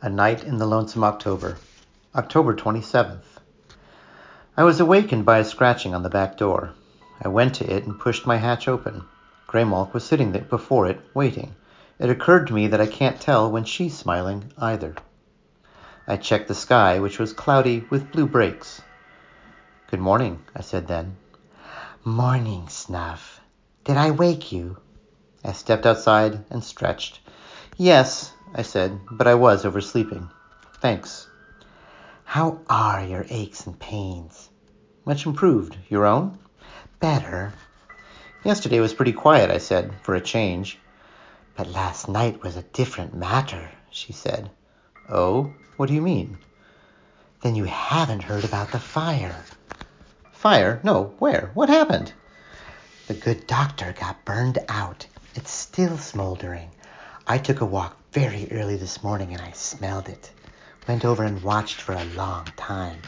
A Night in the Lonesome October, October 27th. I was awakened by a scratching on the back door. I went to it and pushed my hatch open. Graymalk was sitting there before it, waiting. It occurred to me that I can't tell when she's smiling either. I checked the sky, which was cloudy with blue breaks. Good morning, I said then. Morning, Snuff. Did I wake you? I stepped outside and stretched. Yes, I said, but I was oversleeping. Thanks. How are your aches and pains? Much improved. Your own? Better. Yesterday was pretty quiet, I said, for a change. But last night was a different matter, she said. Oh? What do you mean? Then you haven't heard about the fire. Fire? No. Where? What happened? The good doctor got burned out. It's still smoldering. I took a walk very early this morning and I smelled it. Went over and watched for a long time.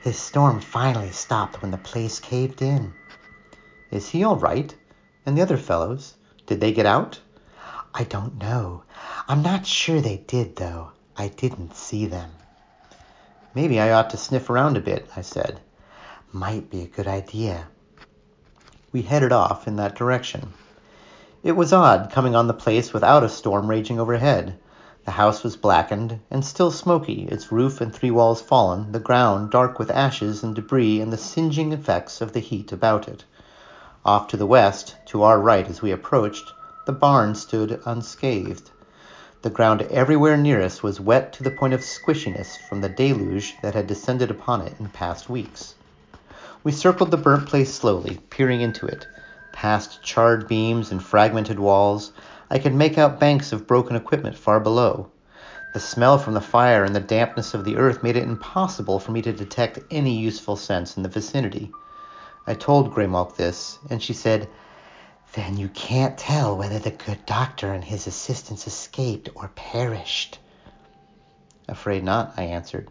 His storm finally stopped when the place caved in. Is he all right? And the other fellows? Did they get out? I don't know. I'm not sure they did, though. I didn't see them. Maybe I ought to sniff around a bit, I said. Might be a good idea. We headed off in that direction. It was odd coming on the place without a storm raging overhead. The house was blackened and still smoky, its roof and three walls fallen, the ground dark with ashes and debris and the singeing effects of the heat about it. Off to the west, to our right as we approached, the barn stood unscathed. The ground everywhere near us was wet to the point of squishiness from the deluge that had descended upon it in past weeks. We circled the burnt place slowly, peering into it past charred beams and fragmented walls, I could make out banks of broken equipment far below. The smell from the fire and the dampness of the earth made it impossible for me to detect any useful sense in the vicinity. I told Graymalk this, and she said, Then you can't tell whether the good doctor and his assistants escaped or perished. Afraid not, I answered.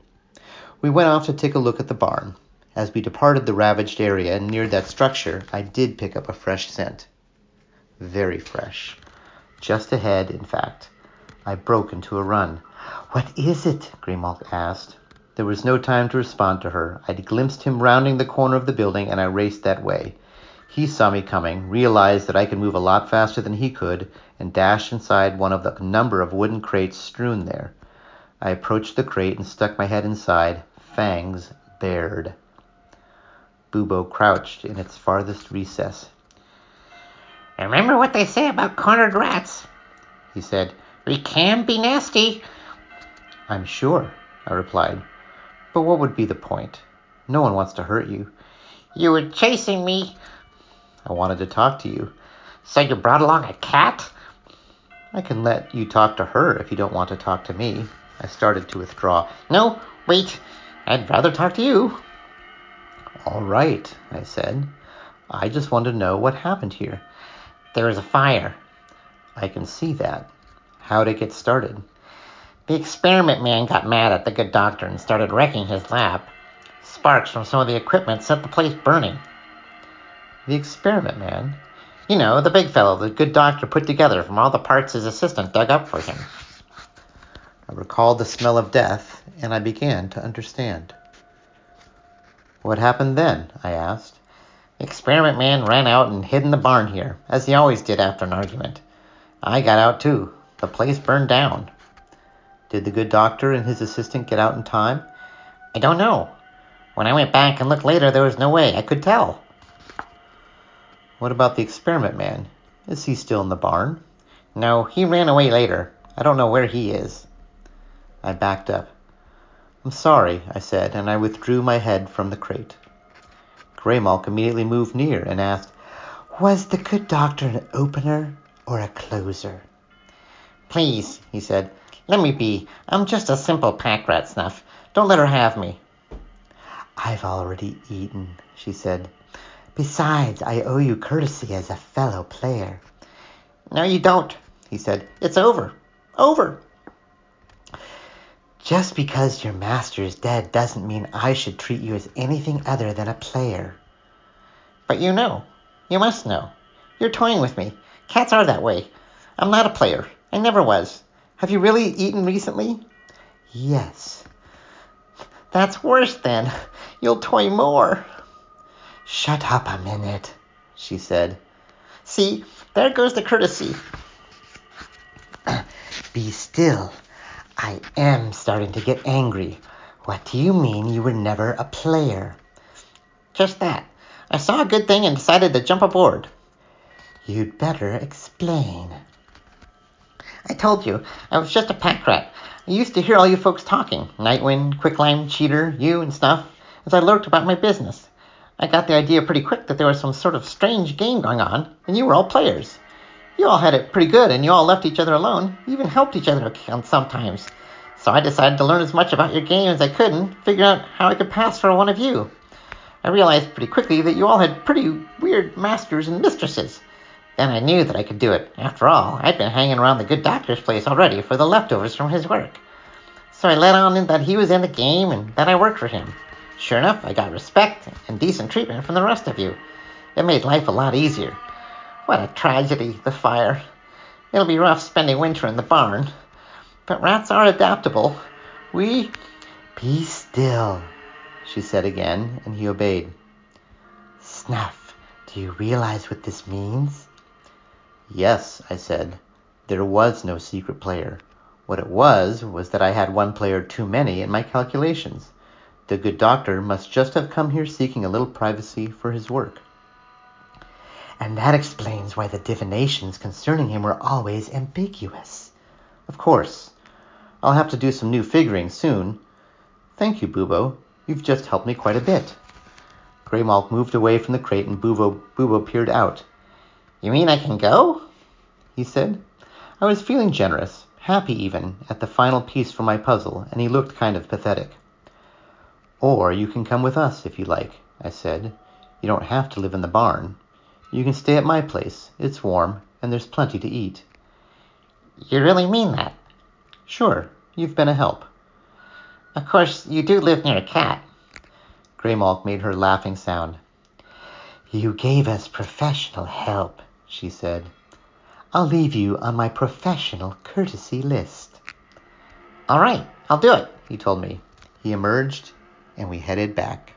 We went off to take a look at the barn. As we departed the ravaged area and neared that structure, I did pick up a fresh scent. Very fresh. Just ahead, in fact. I broke into a run. What is it? Graymalk asked. There was no time to respond to her. I'd glimpsed him rounding the corner of the building, and I raced that way. He saw me coming, realized that I could move a lot faster than he could, and dashed inside one of the number of wooden crates strewn there. I approached the crate and stuck my head inside, fangs bared. Bubo crouched in its farthest recess. Remember what they say about cornered rats, he said. We can be nasty. I'm sure, I replied. But what would be the point? No one wants to hurt you. You were chasing me. I wanted to talk to you. So you brought along a cat? I can let you talk to her if you don't want to talk to me. I started to withdraw. No, wait. I'd rather talk to you. All right, I said. I just want to know what happened here. There was a fire. I can see that. How'd it get started? The experiment man got mad at the good doctor and started wrecking his lab. Sparks from some of the equipment set the place burning. The experiment man? You know, the big fellow the good doctor put together from all the parts his assistant dug up for him. I recalled the smell of death, and I began to understand. What happened then? I asked. Experiment man ran out and hid in the barn here, as he always did after an argument. I got out too. The place burned down. Did the good doctor and his assistant get out in time? I don't know. When I went back and looked later, there was no way I could tell. What about the experiment man? Is he still in the barn? No, he ran away later. I don't know where he is. I backed up. I'm sorry, I said, and I withdrew my head from the crate. Graymalk immediately moved near and asked, Was the good doctor an opener or a closer? Please, he said, let me be. I'm just a simple pack rat snuff. Don't let her have me. I've already eaten, she said. Besides, I owe you courtesy as a fellow player. No, you don't, he said. It's over. Over. Just because your master is dead doesn't mean I should treat you as anything other than a player. But you know. You must know. You're toying with me. Cats are that way. I'm not a player. I never was. Have you really eaten recently? Yes. That's worse then. You'll toy more. Shut up a minute, she said. See, there goes the courtesy. Be still. I am starting to get angry. What do you mean you were never a player? Just that. I saw a good thing and decided to jump aboard. You'd better explain. I told you, I was just a pack rat. I used to hear all you folks talking Nightwind, Quicklime, Cheeter, you, and Snuff as I lurked about my business. I got the idea pretty quick that there was some sort of strange game going on, and you were all players. You all had it pretty good, and you all left each other alone, even helped each other sometimes. So I decided to learn as much about your game as I could and figure out how I could pass for one of you. I realized pretty quickly that you all had pretty weird masters and mistresses. Then I knew that I could do it. After all, I'd been hanging around the good doctor's place already for the leftovers from his work. So I let on that he was in the game and that I worked for him. Sure enough, I got respect and decent treatment from the rest of you. It made life a lot easier. What a tragedy, the fire. It'll be rough spending winter in the barn. But rats are adaptable. We. Be still, she said again, and he obeyed. Snuff, do you realize what this means? Yes, I said. There was no secret player. What it was was that I had one player too many in my calculations. The good doctor must just have come here seeking a little privacy for his work. And that explains why the divinations concerning him were always ambiguous. Of course. I'll have to do some new figuring soon. Thank you, Bubo. You've just helped me quite a bit. Graymalk moved away from the crate and Bubo, Bubo peered out. You mean I can go? He said. I was feeling generous, happy even, at the final piece for my puzzle, and he looked kind of pathetic. Or you can come with us if you like, I said. You don't have to live in the barn. You can stay at my place. It's warm, and there's plenty to eat. You really mean that? Sure. You've been a help. Of course, you do live near a cat. Graymalk made her laughing sound. You gave us professional help, she said. I'll leave you on my professional courtesy list. All right, I'll do it, he told me. He emerged, and we headed back.